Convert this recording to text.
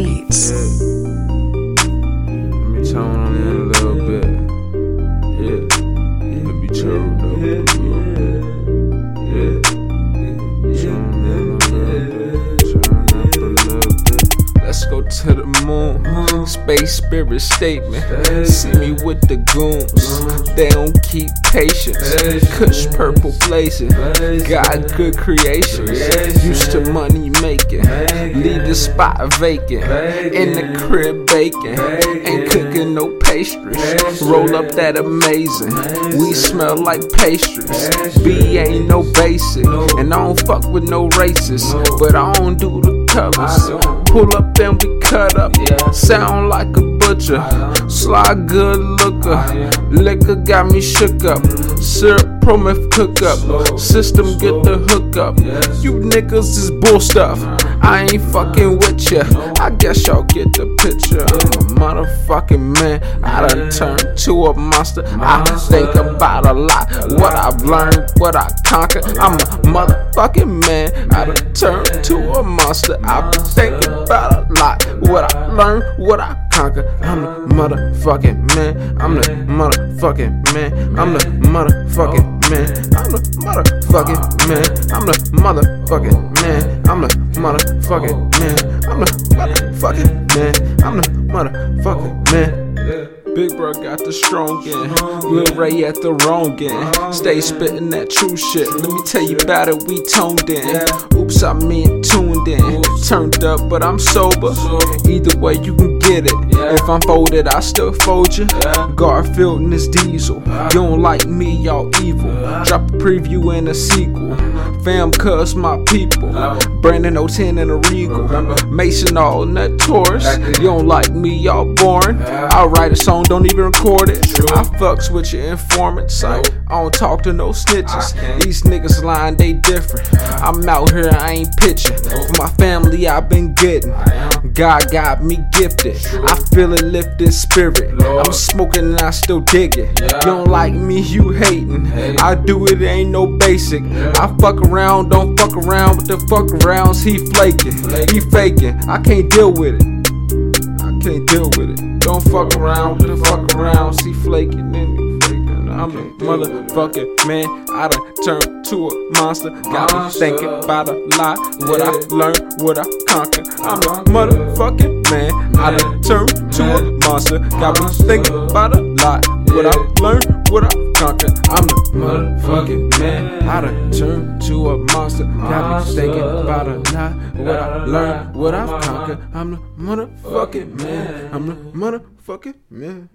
Beats. to the moon. Uh-huh. Space spirit statement. See me with the goons. Uh-huh. They don't keep patience. Kush purple blazing. Got good creations. Used to money making. The spot vacant. In the crib baking. Ain't cooking no pastries. Roll up that amazing. We smell like pastries. B ain't no basic. And I don't fuck with no racists. But I don't do the covers. Pull up and we cut up. Sound like a butcher. Sly good looker. Liquor got me shook up. Syrup prometh cook up. System get the hook up. You niggas is bull stuff. I ain't fucking with ya. I guess y'all get the picture. I'm a motherfucking man. I done turned to a monster. I think about a lot. What I've learned, what I conquered. I'm a motherfucking man. I done turned to a monster. I've been thinking about a lot. What I learned, what I conquered. I'm the motherfucking man. I'm the motherfucking man. I'm the motherfucking man. I'm the motherfucking man. I'm the motherfucking man. I'm the motherfucking man. I'm the motherfucking man. I'm the motherfucking man. Big bro got the strong end. Lil Ray at the wrong end. Stay spitting that true shit. Let me tell you about it, we toned in. Oops, I meant tuned in. Turned up, but I'm sober. Either way, you can get it. If I'm folded, I still fold you. Garfield and this diesel. You don't like me, y'all evil. Drop a preview and a sequel. Fam, cuz my people. Brandon 010 and a Regal. Mason all nut Taurus. You don't like me, y'all boring. I'll write a song, don't even record it. I fucks with your informants. I, I don't talk to no snitches. These niggas lying, they different. I'm out here, I ain't pitching. For my family, I've been getting. God got me gifted. I feel a lifted spirit. I'm smoking and I still dig it. You don't like me, you hating. I do it, ain't no basic. I fuck around, don't fuck around with the fuck arounds. He flaking, he faking. I can't deal with it. Can't deal with it. Don't fuck around with the fuck around. He flaking he faking. I'm a motherfucking man. I done turned to a monster. Got me thinking about a lot. What I learned, what I conquered. I'm a motherfucking man. I done turned to a monster. Got me thinking about a lot. What I learned, what I conquered. I'm the motherfucking man. I done turned to a monster. Got me thinking about a lot. What I learned, what I've conquered. I'm the motherfucking man. I'm the motherfucking man.